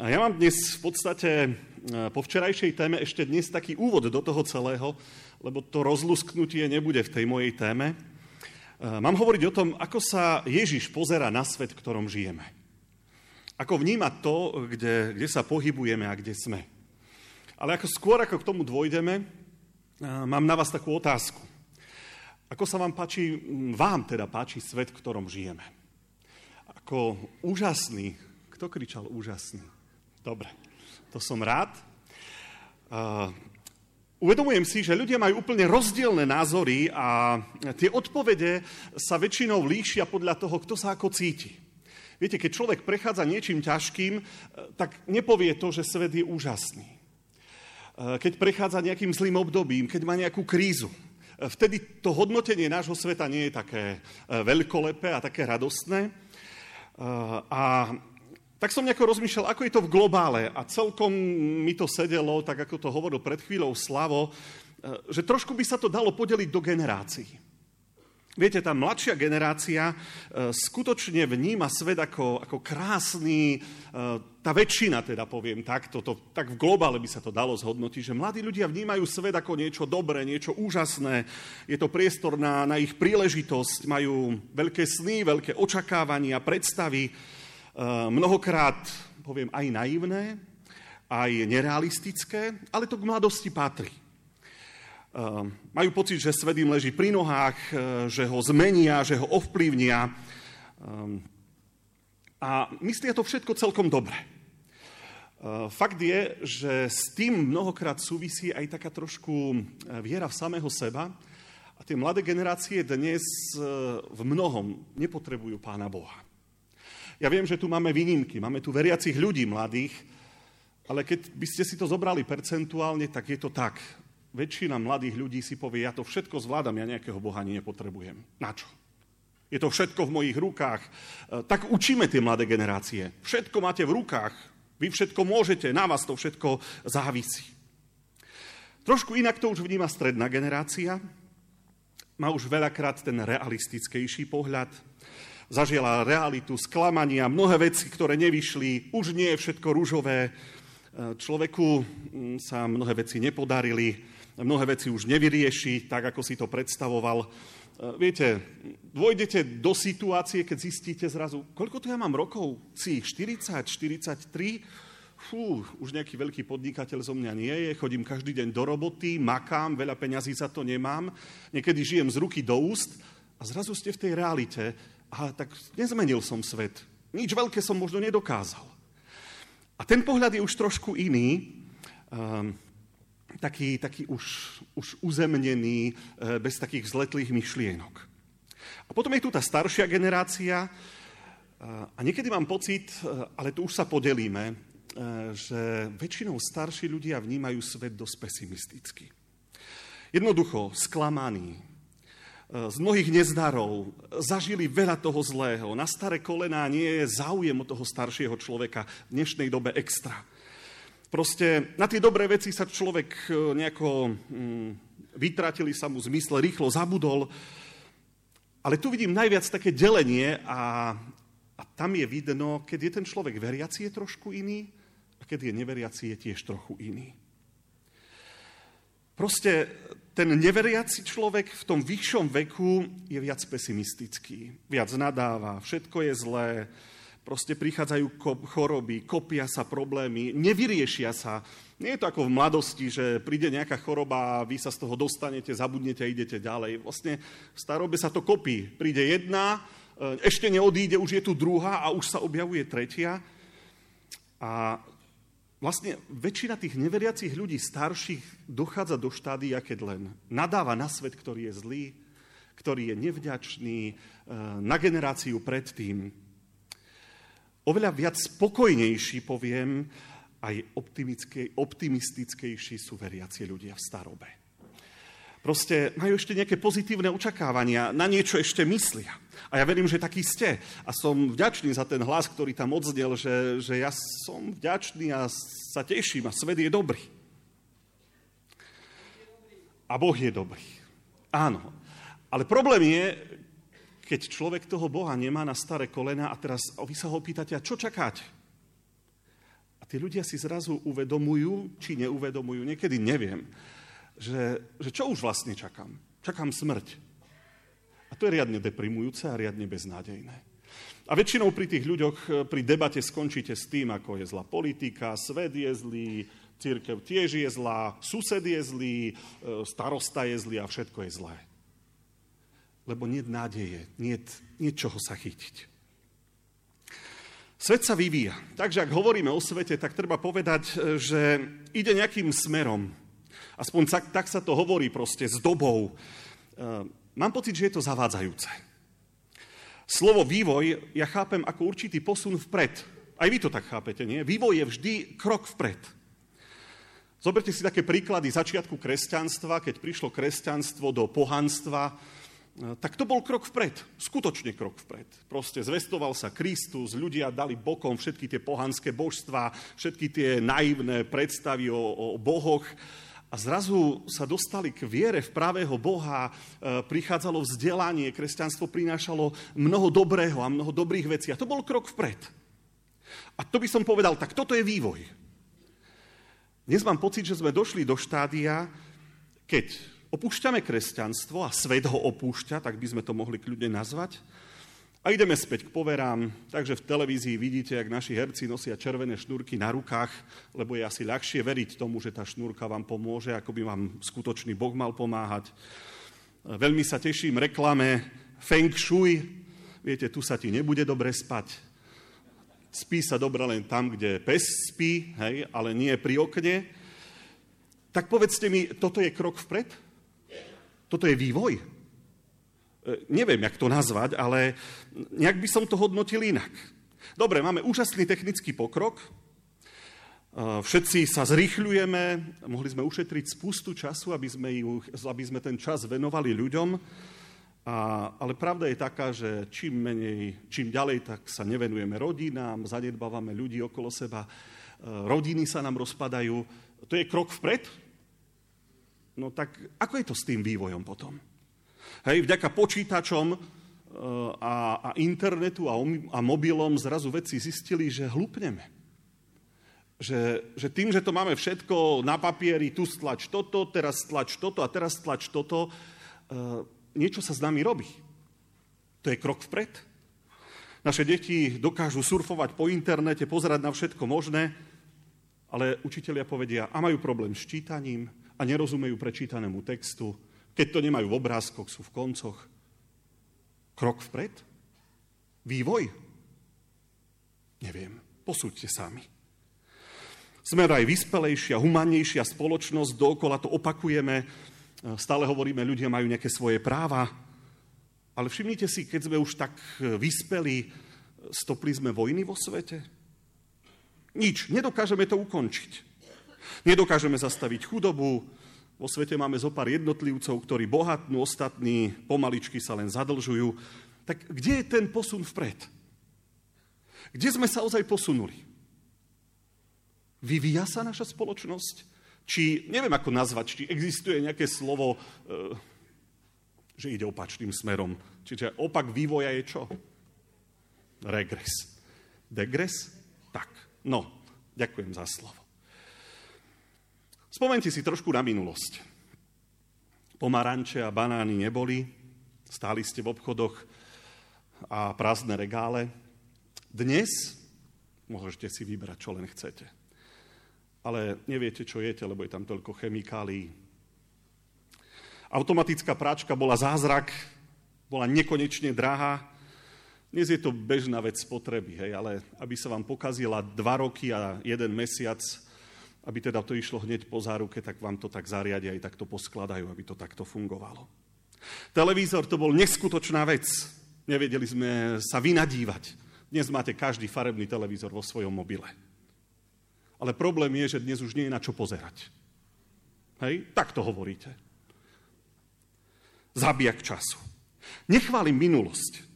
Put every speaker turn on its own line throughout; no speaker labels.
A ja mám dnes v podstate e, po včerajšej téme ešte dnes taký úvod do toho celého, lebo to rozlusknutie nebude v tej mojej téme. E, mám hovoriť o tom, ako sa Ježiš pozera na svet, v ktorom žijeme. Ako vníma to, kde, kde sa pohybujeme a kde sme. Ale ako skôr, ako k tomu dôjdeme, e, mám na vás takú otázku. Ako sa vám páči, vám teda páči svet, v ktorom žijeme? Ako úžasný, kto kričal úžasný? Dobre, to som rád. Uh, uvedomujem si, že ľudia majú úplne rozdielne názory a tie odpovede sa väčšinou líšia podľa toho, kto sa ako cíti. Viete, keď človek prechádza niečím ťažkým, e, tak nepovie to, že svet je úžasný. E, keď prechádza nejakým zlým obdobím, keď má nejakú krízu, e, vtedy to hodnotenie nášho sveta nie je také veľkolepé a také radostné. A tak som nejako rozmýšľal, ako je to v globále. A celkom mi to sedelo, tak ako to hovoril pred chvíľou Slavo, e, že trošku by sa to dalo podeliť do generácií. Viete, tá mladšia generácia e, skutočne vníma svet ako, ako krásny, e, tá väčšina teda poviem tak, to, tak v globále by sa to dalo zhodnotiť, že mladí ľudia vnímajú svet ako niečo dobré, niečo úžasné, je to priestor na, na ich príležitosť, majú veľké sny, veľké očakávania, predstavy, mnohokrát, poviem, aj naivné, aj nerealistické, ale to k mladosti patrí. Eh, majú pocit, že svet im leží pri nohách, eh, že ho zmenia, že ho ovplyvnia. A myslia to všetko celkom dobre. Fakt je, že s tým mnohokrát súvisí aj taká trošku viera v samého seba. A tie mladé generácie dnes v mnohom nepotrebujú Pána Boha. Ja viem, že tu máme výnimky, máme tu veriacich ľudí mladých, ale keď by ste si to zobrali percentuálne, tak je to tak. Väčšina mladých ľudí si povie, ja to všetko zvládam, ja nejakého Boha ani nepotrebujem. Na čo? Je to všetko v mojich rukách. E, tak učíme tie mladé generácie. Všetko máte v rukách. Vy všetko môžete, na vás to všetko závisí. Trošku inak to už vníma stredná generácia. Má už veľakrát ten realistickejší pohľad zažila realitu, sklamania, mnohé veci, ktoré nevyšli, už nie je všetko rúžové, e, človeku sa mnohé veci nepodarili, mnohé veci už nevyrieši, tak ako si to predstavoval. E, viete, dôjdete do situácie, keď zistíte zrazu, koľko tu ja mám rokov? Si 40, 43? Fú, už nejaký veľký podnikateľ zo mňa nie je, chodím každý deň do roboty, makám, veľa peňazí za to nemám, niekedy žijem z ruky do úst a zrazu ste v tej realite, a tak nezmenil som svet. Nič veľké som možno nedokázal. A ten pohľad je už trošku iný, um, taký, taký už, už uzemnený, uh, bez takých vzletlých myšlienok. A potom je tu tá staršia generácia uh, a niekedy mám pocit, uh, ale tu už sa podelíme, že väčšinou starší ľudia vnímajú svet dosť pesimisticky. Jednoducho sklamaní, z mnohých nezdarov, zažili veľa toho zlého. Na staré kolená nie je záujem o toho staršieho človeka v dnešnej dobe extra. Proste na tie dobré veci sa človek e, nejako mm, vytratili sa mu zmysle, rýchlo zabudol. Ale tu vidím najviac také delenie a, a tam je vidno, keď je ten človek veriaci, je trošku iný a keď je neveriaci, je tiež trochu iný. Proste ten neveriaci človek v tom vyššom veku je viac pesimistický, viac nadáva, všetko je zlé, proste prichádzajú choroby, kopia sa problémy, nevyriešia sa. Nie je to ako v mladosti, že príde nejaká choroba a vy sa z toho dostanete, zabudnete a idete ďalej. Vlastne v starobe sa to kopí. Príde jedna, e, ešte neodíde, už je tu druhá a už sa objavuje tretia. A vlastne väčšina tých neveriacich ľudí starších dochádza do štádia, keď len nadáva na svet, ktorý je zlý, ktorý je nevďačný, e, na generáciu predtým. Oveľa viac spokojnejší, poviem, aj optimistickejší sú veriaci ľudia v starobe. Proste majú ešte nejaké pozitívne očakávania, na niečo ešte myslia. A ja verím, že taký ste. A som vďačný za ten hlas, ktorý tam odznel, že, že ja som vďačný a sa teším a svet je dobrý. A Boh je dobrý. Áno. Ale problém je, keď človek toho Boha nemá na staré kolena a teraz vy sa ho pýtate, a čo čakáte? A tí ľudia si zrazu uvedomujú, či neuvedomujú, niekedy neviem, že, že čo už vlastne čakám? Čakám smrť. A to je riadne deprimujúce a riadne beznádejné. A väčšinou pri tých ľuďoch e, pri debate skončíte s tým, ako je zlá politika, svet je zlý, církev tiež je zlá, sused je zlý, e, starosta je zlý a všetko je zlé. Lebo nie nádeje, nie čoho sa chytiť. Svet sa vyvíja. Takže ak hovoríme o svete, tak treba povedať, e, že ide nejakým smerom. Aspoň tak, tak sa to hovorí proste s dobou. E, mám pocit, že je to zavádzajúce. Slovo vývoj ja chápem ako určitý posun vpred. Aj vy to tak chápete, nie? Vývoj je vždy krok vpred. Zoberte si také príklady začiatku kresťanstva, keď prišlo kresťanstvo do pohanstva, E, tak to bol krok vpred, skutočne krok vpred. Proste zvestoval sa Kristus, ľudia dali bokom všetky tie pohanské božstvá, všetky tie naivné predstavy o, o bohoch a zrazu sa dostali k viere v pravého Boha, e, prichádzalo vzdelanie, kresťanstvo prinášalo mnoho dobrého a mnoho dobrých vecí a to bol krok vpred. A to by som povedal, tak toto je vývoj. Dnes mám pocit, že sme došli do štádia, keď opúšťame kresťanstvo a svet ho opúšťa, tak by sme to mohli kľudne nazvať. A ideme späť k poverám, takže v televízii vidíte, jak naši herci nosia červené šnúrky na rukách, lebo je asi ľahšie veriť tomu, že tá šnúrka vám pomôže, ako by vám skutočný Boh mal pomáhať. Veľmi sa teším reklame Feng Shui. Viete, tu sa ti nebude dobre spať. Spí sa dobre len tam, kde pes spí, hej, ale nie pri okne. Tak povedzte mi, toto je krok vpred? Toto je vývoj? E, neviem, jak to nazvať, ale nejak by som to hodnotil inak. Dobre, máme úžasný technický pokrok, e, všetci sa zrýchľujeme, mohli sme ušetriť spustu času, aby sme, ju, aby sme ten čas venovali ľuďom, a, ale pravda je taká, že čím menej, čím ďalej, tak sa nevenujeme rodinám, zanedbávame ľudí okolo seba, e, rodiny sa nám rozpadajú. To je krok vpred? No tak ako je to s tým vývojom potom? Hej, vďaka počítačom e, a, a internetu a, a mobilom zrazu vedci zistili, že hlupneme. Že, že tým, že to máme všetko na papieri, tu stlač toto, teraz stlač toto a teraz stlač toto, e, niečo sa s nami robí. To je krok vpred. Naše deti dokážu surfovať po internete, pozerať na všetko možné, ale učitelia povedia, a majú problém s čítaním, a nerozumejú prečítanému textu, keď to nemajú v obrázkoch, sú v koncoch. Krok vpred? Vývoj? Neviem. Posúďte sami. Sme aj vyspelejšia, humanejšia spoločnosť, dookola to opakujeme, stále hovoríme, ľudia majú nejaké svoje práva, ale všimnite si, keď sme už tak vyspeli, stopli sme vojny vo svete? Nič, nedokážeme to ukončiť. Nedokážeme zastaviť chudobu, vo svete máme zo pár jednotlivcov, ktorí bohatnú, ostatní pomaličky sa len zadlžujú. Tak kde je ten posun vpred? Kde sme sa ozaj posunuli? Vyvíja sa naša spoločnosť? Či, neviem ako nazvať, či existuje nejaké slovo, e, že ide opačným smerom. Čiže opak vývoja je čo? Regres. Degres? Tak. No, ďakujem za slovo. Spomente si trošku na minulosť. Pomaranče a banány neboli, stáli ste v obchodoch a prázdne regále. Dnes môžete si vybrať, čo len chcete. Ale neviete, čo jete, lebo je tam toľko chemikálií. Automatická práčka bola zázrak, bola nekonečne drahá. Dnes je to bežná vec spotreby, hej, ale aby sa vám pokazila dva roky a jeden mesiac, aby teda to išlo hneď po záruke, tak vám to tak zariadia aj takto poskladajú, aby to takto fungovalo. Televízor to bol neskutočná vec. Nevedeli sme sa vynadívať. Dnes máte každý farebný televízor vo svojom mobile. Ale problém je, že dnes už nie je na čo pozerať. Hej? Tak to hovoríte. Zabijak času. Nechválim minulosť.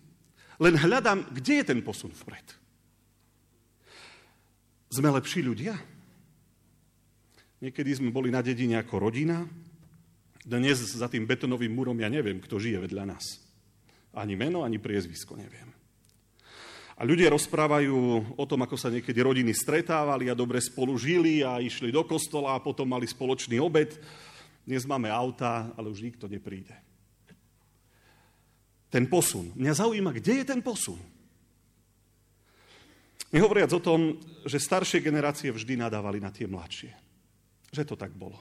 Len hľadám, kde je ten posun vpred. Sme lepší ľudia? Niekedy sme boli na dedine ako rodina. Dnes za tým betonovým múrom ja neviem, kto žije vedľa nás. Ani meno, ani priezvisko neviem. A ľudia rozprávajú o tom, ako sa niekedy rodiny stretávali a dobre spolu žili a išli do kostola a potom mali spoločný obed. Dnes máme auta, ale už nikto nepríde. Ten posun. Mňa zaujíma, kde je ten posun. Nehovoriac o tom, že staršie generácie vždy nadávali na tie mladšie. Že to tak bolo.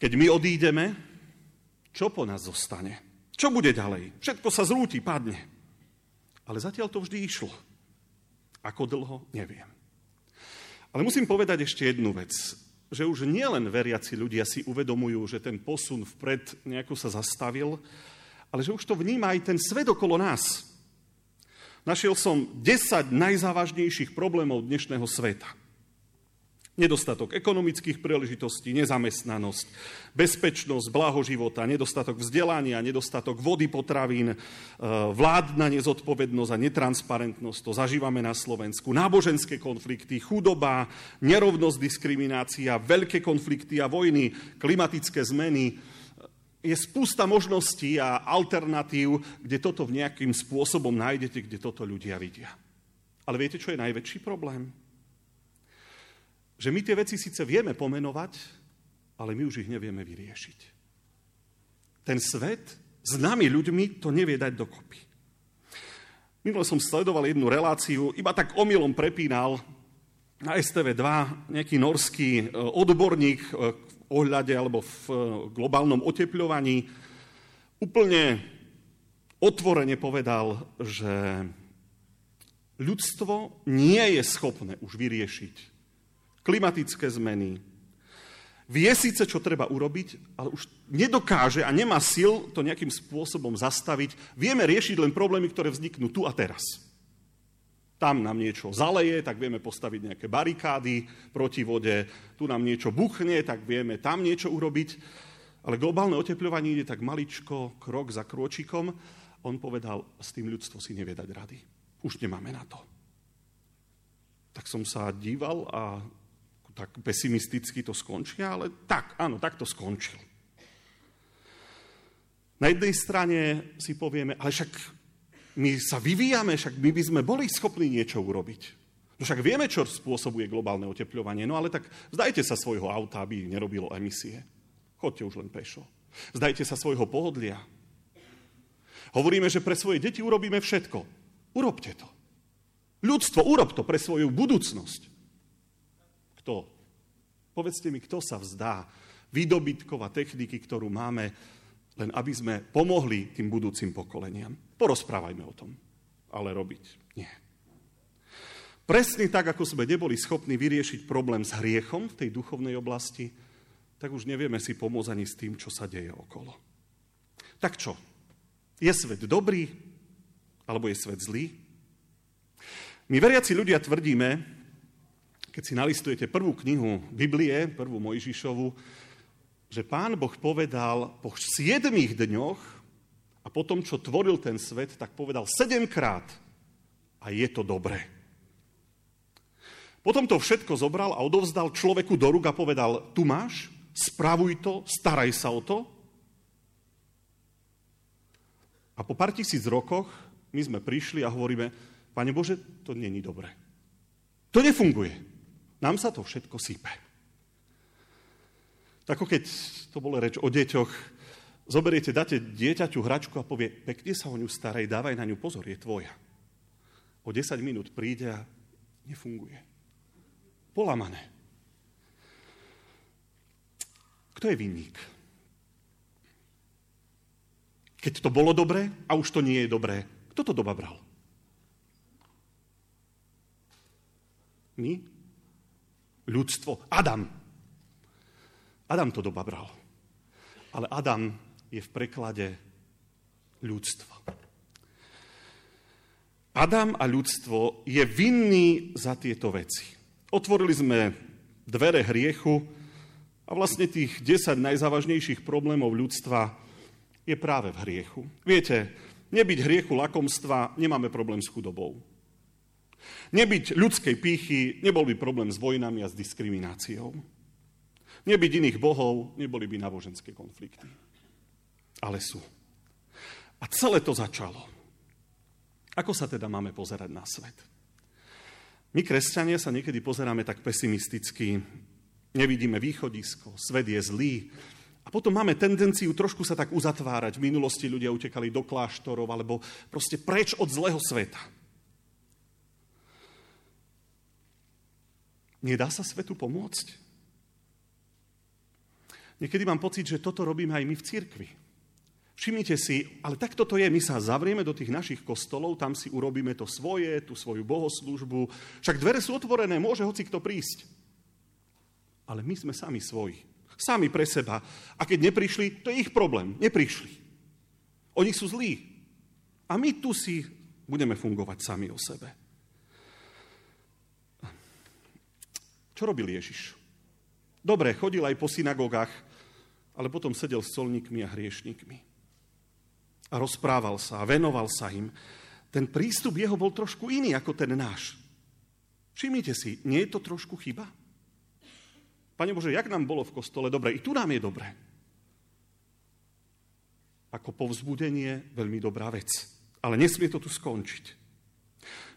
Keď my odídeme, čo po nás zostane? Čo bude ďalej? Všetko sa zrúti, padne. Ale zatiaľ to vždy išlo. Ako dlho, neviem. Ale musím povedať ešte jednu vec, že už nielen veriaci ľudia si uvedomujú, že ten posun vpred nejako sa zastavil, ale že už to vníma aj ten svet okolo nás. Našiel som 10 najzávažnejších problémov dnešného sveta. Nedostatok ekonomických príležitostí, nezamestnanosť, bezpečnosť, blaho života, nedostatok vzdelania, nedostatok vody, potravín, e, vládna nezodpovednosť a netransparentnosť, to zažívame na Slovensku, náboženské konflikty, chudoba, nerovnosť, diskriminácia, veľké konflikty a vojny, klimatické zmeny. Je spústa možností a alternatív, kde toto v nejakým spôsobom nájdete, kde toto ľudia vidia. Ale viete, čo je najväčší problém? Že my tie veci síce vieme pomenovať, ale my už ich nevieme vyriešiť. Ten svet s nami ľuďmi to nevie dať dokopy. Minule som sledoval jednu reláciu, iba tak omylom prepínal na STV2 nejaký norský e, odborník e, v ohľade alebo v e, globálnom otepľovaní. Úplne otvorene povedal, že ľudstvo nie je schopné už vyriešiť klimatické zmeny. Vie síce, čo treba urobiť, ale už nedokáže a nemá sil to nejakým spôsobom zastaviť. Vieme riešiť len problémy, ktoré vzniknú tu a teraz. Tam nám niečo zaleje, tak vieme postaviť nejaké barikády proti vode. Tu nám niečo buchne, tak vieme tam niečo urobiť. Ale globálne oteplovanie ide tak maličko, krok za krôčikom. On povedal, s tým ľudstvo si nevie dať rady. Už nemáme na to. Tak som sa díval a tak pesimisticky to skončia, ale tak, áno, tak to skončil. Na jednej strane si povieme, ale však my sa vyvíjame, však my by sme boli schopní niečo urobiť. No však vieme, čo spôsobuje globálne otepľovanie, no ale tak vzdajte sa svojho auta, aby nerobilo emisie. Chodte už len pešo. Vzdajte sa svojho pohodlia. Hovoríme, že pre svoje deti urobíme všetko. Urobte to. Ľudstvo, urob to pre svoju budúcnosť. Kto? Povedzte mi, kto sa vzdá výdobytkov a techniky, ktorú máme, len aby sme pomohli tým budúcim pokoleniam. Porozprávajme o tom. Ale robiť nie. Presne tak, ako sme neboli schopní vyriešiť problém s hriechom v tej duchovnej oblasti, tak už nevieme si pomôcť ani s tým, čo sa deje okolo. Tak čo? Je svet dobrý? Alebo je svet zlý? My veriaci ľudia tvrdíme, keď si nalistujete prvú knihu Biblie, prvú Mojžišovu, že pán Boh povedal po siedmých dňoch a potom, čo tvoril ten svet, tak povedal sedemkrát a je to dobré. Potom to všetko zobral a odovzdal človeku do rúk a povedal, tu máš, spravuj to, staraj sa o to. A po pár tisíc rokoch my sme prišli a hovoríme, Pane Bože, to není dobré. To nefunguje. Nám sa to všetko sype. Tako keď to bolo reč o deťoch, zoberiete, dáte dieťaťu hračku a povie, pekne sa o ňu starej, dávaj na ňu pozor, je tvoja. O 10 minút príde a nefunguje. Polamané. Kto je vinník? Keď to bolo dobré a už to nie je dobré, kto to doba bral? My? Ľudstvo. Adam. Adam to doba bral. Ale Adam je v preklade ľudstvo. Adam a ľudstvo je vinný za tieto veci. Otvorili sme dvere hriechu a vlastne tých 10 najzávažnejších problémov ľudstva je práve v hriechu. Viete, nebyť hriechu lakomstva, nemáme problém s chudobou. Nebyť ľudskej pýchy, nebol by problém s vojnami a s diskrimináciou. Nebyť iných bohov, neboli by náboženské konflikty. Ale sú. A celé to začalo. Ako sa teda máme pozerať na svet? My, kresťania, sa niekedy pozeráme tak pesimisticky, nevidíme východisko, svet je zlý, a potom máme tendenciu trošku sa tak uzatvárať. V minulosti ľudia utekali do kláštorov alebo proste preč od zlého sveta. Nedá sa svetu pomôcť? Niekedy mám pocit, že toto robíme aj my v cirkvi. Všimnite si, ale takto to je, my sa zavrieme do tých našich kostolov, tam si urobíme to svoje, tú svoju bohoslužbu, však dvere sú otvorené, môže hoci kto prísť. Ale my sme sami svoji, sami pre seba. A keď neprišli, to je ich problém, neprišli. Oni sú zlí. A my tu si budeme fungovať sami o sebe. Čo robil Ježiš? Dobre, chodil aj po synagogách, ale potom sedel s colníkmi a hriešnikmi a rozprával sa a venoval sa im. Ten prístup jeho bol trošku iný ako ten náš. Všimnite si, nie je to trošku chyba? Pane Bože, jak nám bolo v kostole dobre, i tu nám je dobre. Ako povzbudenie, veľmi dobrá vec. Ale nesmie to tu skončiť.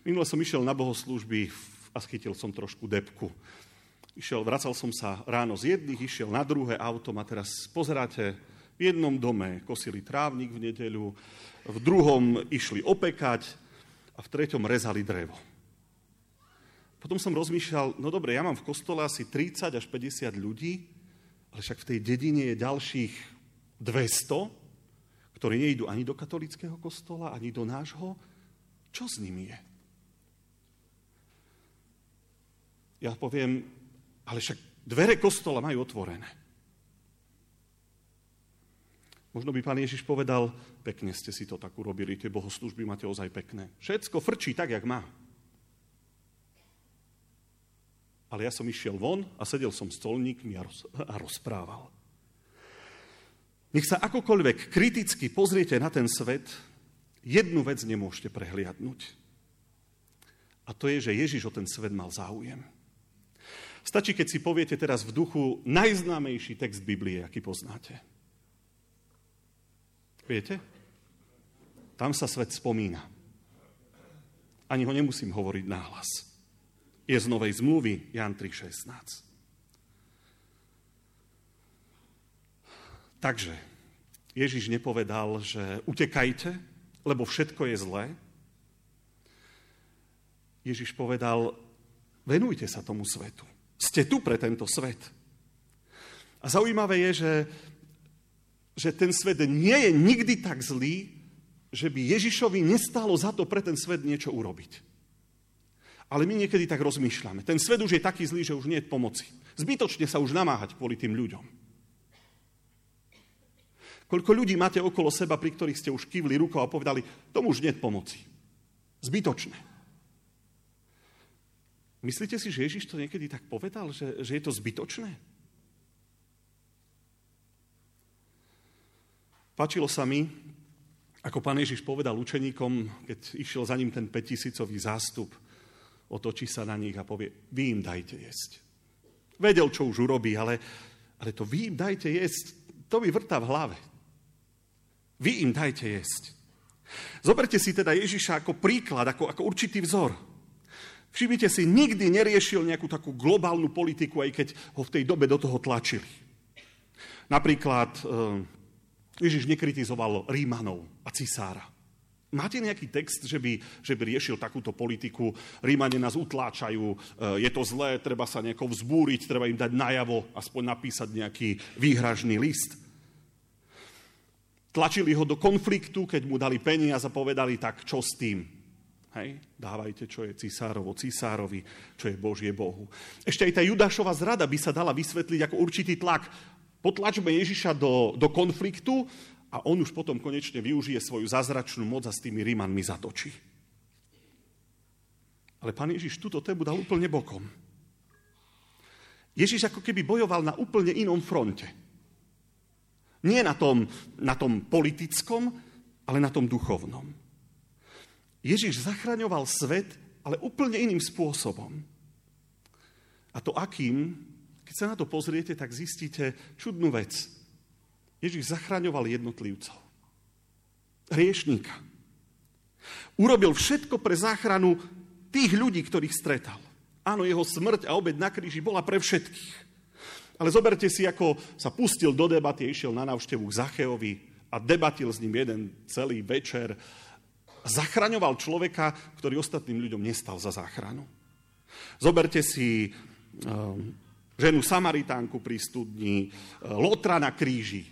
Minule som išiel na bohoslúžby a schytil som trošku depku. Išiel, vracal som sa ráno z jedných, išiel na druhé auto a teraz pozeráte, v jednom dome kosili trávnik v nedeľu, v druhom išli opekať a v treťom rezali drevo. Potom som rozmýšľal, no dobre, ja mám v kostole asi 30 až 50 ľudí, ale však v tej dedine je ďalších 200, ktorí nejdú ani do katolického kostola, ani do nášho. Čo s nimi je? Ja poviem, ale však dvere kostola majú otvorené. Možno by pán Ježiš povedal, pekne ste si to tak urobili, tie bohoslužby máte ozaj pekné. Všetko frčí tak, jak má. Ale ja som išiel von a sedel som s colníkmi a, roz, a rozprával. Nech sa akokoľvek kriticky pozriete na ten svet, jednu vec nemôžete prehliadnúť. A to je, že Ježiš o ten svet mal záujem. Stačí, keď si poviete teraz v duchu najznámejší text Biblie, aký poznáte. Viete? Tam sa svet spomína. Ani ho nemusím hovoriť náhlas. Je z Novej zmluvy, Jan 3.16. Takže Ježiš nepovedal, že utekajte, lebo všetko je zlé. Ježiš povedal, venujte sa tomu svetu. Ste tu pre tento svet. A zaujímavé je, že že ten svet nie je nikdy tak zlý, že by Ježišovi nestálo za to pre ten svet niečo urobiť. Ale my niekedy tak rozmýšľame. Ten svet už je taký zlý, že už nie je pomoci. Zbytočne sa už namáhať kvôli tým ľuďom. Koľko ľudí máte okolo seba, pri ktorých ste už kývli rukou a povedali, tomu už nie je pomoci. Zbytočné. Myslíte si, že Ježiš to niekedy tak povedal, že, že je to zbytočné? Páčilo sa mi, ako pán Ježiš povedal učeníkom, keď išiel za ním ten 5000 zástup, otočí sa na nich a povie, vy im dajte jesť. Vedel, čo už urobí, ale, ale to vy im dajte jesť, to mi vrtá v hlave. Vy im dajte jesť. Zoberte si teda Ježiša ako príklad, ako, ako určitý vzor. Všimnite si, nikdy neriešil nejakú takú globálnu politiku, aj keď ho v tej dobe do toho tlačili. Napríklad eh, Ježiš nekritizoval Rímanov a cisára. Máte nejaký text, že by, že by riešil takúto politiku? Rímane nás utláčajú, e, je to zlé, treba sa nejako vzbúriť, treba im dať najavo, aspoň napísať nejaký výhražný list. Tlačili ho do konfliktu, keď mu dali peniaz a povedali, tak čo s tým? Hej, dávajte, čo je cisárovo cisárovi, čo je Božie Bohu. Ešte aj tá Judášova zrada by sa dala vysvetliť ako určitý tlak potlačme Ježiša do, do konfliktu a on už potom konečne využije svoju zázračnú moc a s tými Rímanmi zatočí. Ale pán Ježiš túto tému dal úplne bokom. Ježiš ako keby bojoval na úplne inom fronte. Nie na tom, na tom politickom, ale na tom duchovnom. Ježiš zachraňoval svet, ale úplne iným spôsobom. A to akým, keď sa na to pozriete, tak zistíte čudnú vec. Ježiš zachraňoval jednotlivcov. Riešníka. Urobil všetko pre záchranu tých ľudí, ktorých stretal. Áno, jeho smrť a obed na kríži bola pre všetkých. Ale zoberte si, ako sa pustil do debaty, išiel na návštevu k Zacheovi a debatil s ním jeden celý večer. Zachraňoval človeka, ktorý ostatným ľuďom nestal za záchranu. Zoberte si um, ženu Samaritánku pri studni, uh, Lotra na kríži.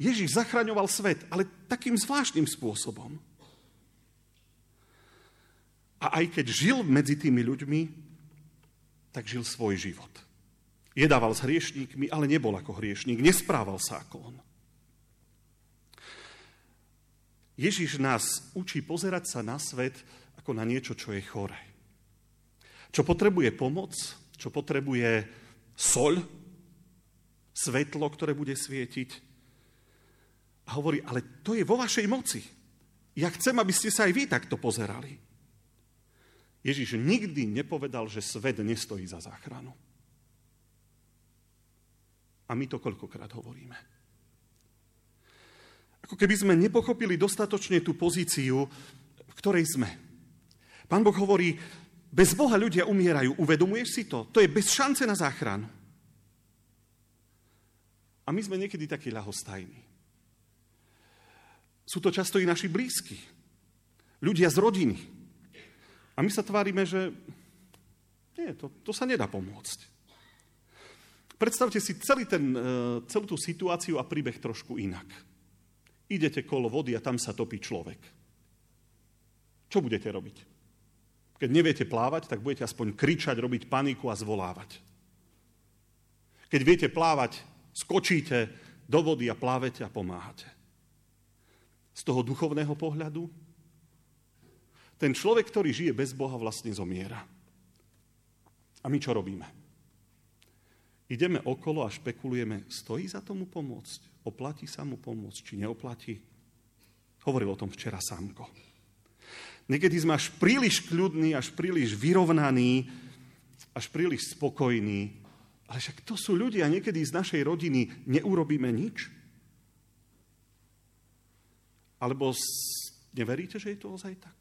Ježiš zachraňoval svet, ale takým zvláštnym spôsobom. A aj keď žil medzi tými ľuďmi, tak žil svoj život. Jedával s hriešníkmi, ale nebol ako hriešník, nesprával sa ako on. Ježiš nás učí pozerať sa na svet ako na niečo, čo je chore. Čo potrebuje pomoc, čo potrebuje soľ, svetlo, ktoré bude svietiť. A hovorí, ale to je vo vašej moci. Ja chcem, aby ste sa aj vy takto pozerali. Ježiš nikdy nepovedal, že svet nestojí za záchranu. A my to koľkokrát hovoríme. Ako keby sme nepochopili dostatočne tú pozíciu, v ktorej sme. Pán Boh hovorí, bez Boha ľudia umierajú. Uvedomuješ si to? To je bez šance na záchranu. A my sme niekedy takí ľahostajní. Sú to často i naši blízki. Ľudia z rodiny, a my sa tvárime, že nie, to, to sa nedá pomôcť. Predstavte si celý ten, e, celú tú situáciu a príbeh trošku inak. Idete kolo vody a tam sa topí človek. Čo budete robiť? Keď neviete plávať, tak budete aspoň kričať, robiť paniku a zvolávať. Keď viete plávať, skočíte do vody a plávete a pomáhate. Z toho duchovného pohľadu ten človek, ktorý žije bez Boha, vlastne zomiera. A my čo robíme? Ideme okolo a špekulujeme, stojí za tomu pomôcť? Oplatí sa mu pomôcť, či neoplatí? Hovoril o tom včera Sámko. Niekedy sme až príliš kľudní, až príliš vyrovnaní, až príliš spokojní. Ale však to sú ľudia, niekedy z našej rodiny neurobíme nič. Alebo neveríte, že je to ozaj tak?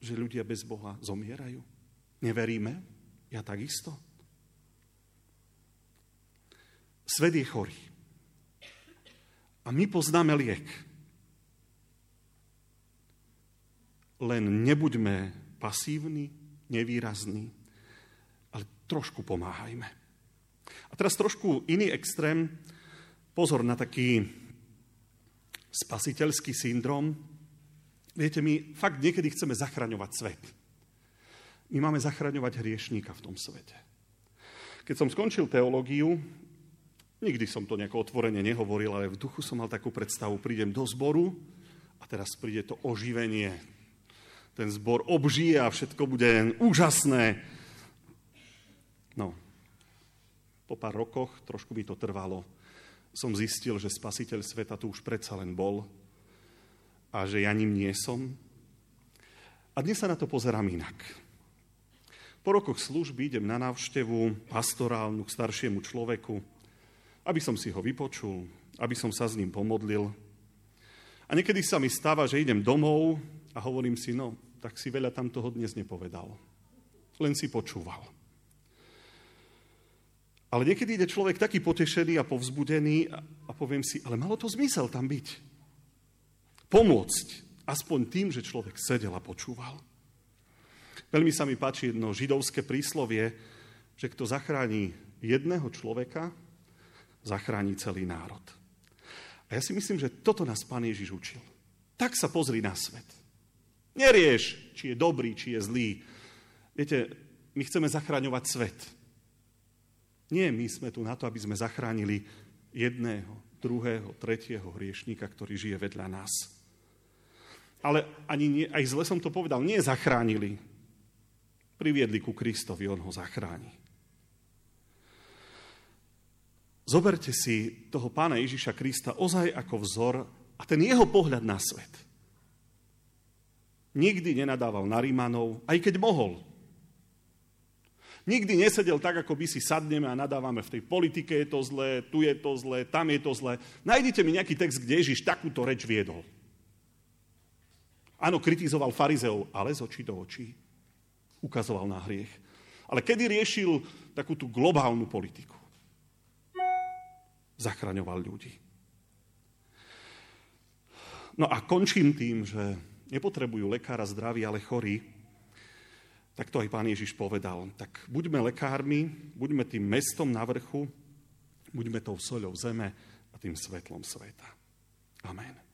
že ľudia bez Boha zomierajú? Neveríme? Ja takisto. Svet je chorý. A my poznáme liek. Len nebuďme pasívni, nevýrazní, ale trošku pomáhajme. A teraz trošku iný extrém. Pozor na taký spasiteľský syndrom, Viete, my fakt niekedy chceme zachraňovať svet. My máme zachraňovať hriešníka v tom svete. Keď som skončil teológiu, nikdy som to nejako otvorene nehovoril, ale v duchu som mal takú predstavu, prídem do zboru a teraz príde to oživenie. Ten zbor obžije a všetko bude úžasné. No, po pár rokoch, trošku mi to trvalo, som zistil, že spasiteľ sveta tu už predsa len bol a že ja ním nie som. A dnes sa na to pozerám inak. Po rokoch služby idem na návštevu pastorálnu k staršiemu človeku, aby som si ho vypočul, aby som sa s ním pomodlil. A niekedy sa mi stáva, že idem domov a hovorím si, no, tak si veľa tam toho dnes nepovedal. Len si počúval. Ale niekedy ide človek taký potešený a povzbudený a, poviem si, ale malo to zmysel tam byť pomôcť aspoň tým, že človek sedel a počúval. Veľmi sa mi páči jedno židovské príslovie, že kto zachráni jedného človeka, zachráni celý národ. A ja si myslím, že toto nás Pán Ježiš učil. Tak sa pozri na svet. Nerieš, či je dobrý, či je zlý. Viete, my chceme zachráňovať svet. Nie, my sme tu na to, aby sme zachránili jedného, druhého, tretieho hriešníka, ktorý žije vedľa nás ale ani nie, aj zle som to povedal, nie zachránili. Priviedli ku Kristovi, on ho zachráni. Zoberte si toho pána Ježiša Krista ozaj ako vzor a ten jeho pohľad na svet. Nikdy nenadával na Rímanov, aj keď mohol. Nikdy nesedel tak, ako by si sadneme a nadávame v tej politike je to zlé, tu je to zlé, tam je to zlé. Nájdite mi nejaký text, kde Ježiš takúto reč viedol. Áno, kritizoval farizeov, ale z očí do očí. Ukazoval na hriech. Ale kedy riešil takú tú globálnu politiku? Zachraňoval ľudí. No a končím tým, že nepotrebujú lekára zdraví, ale chorí. Tak to aj pán Ježiš povedal. Tak buďme lekármi, buďme tým mestom na vrchu, buďme tou soľou zeme a tým svetlom sveta. Amen.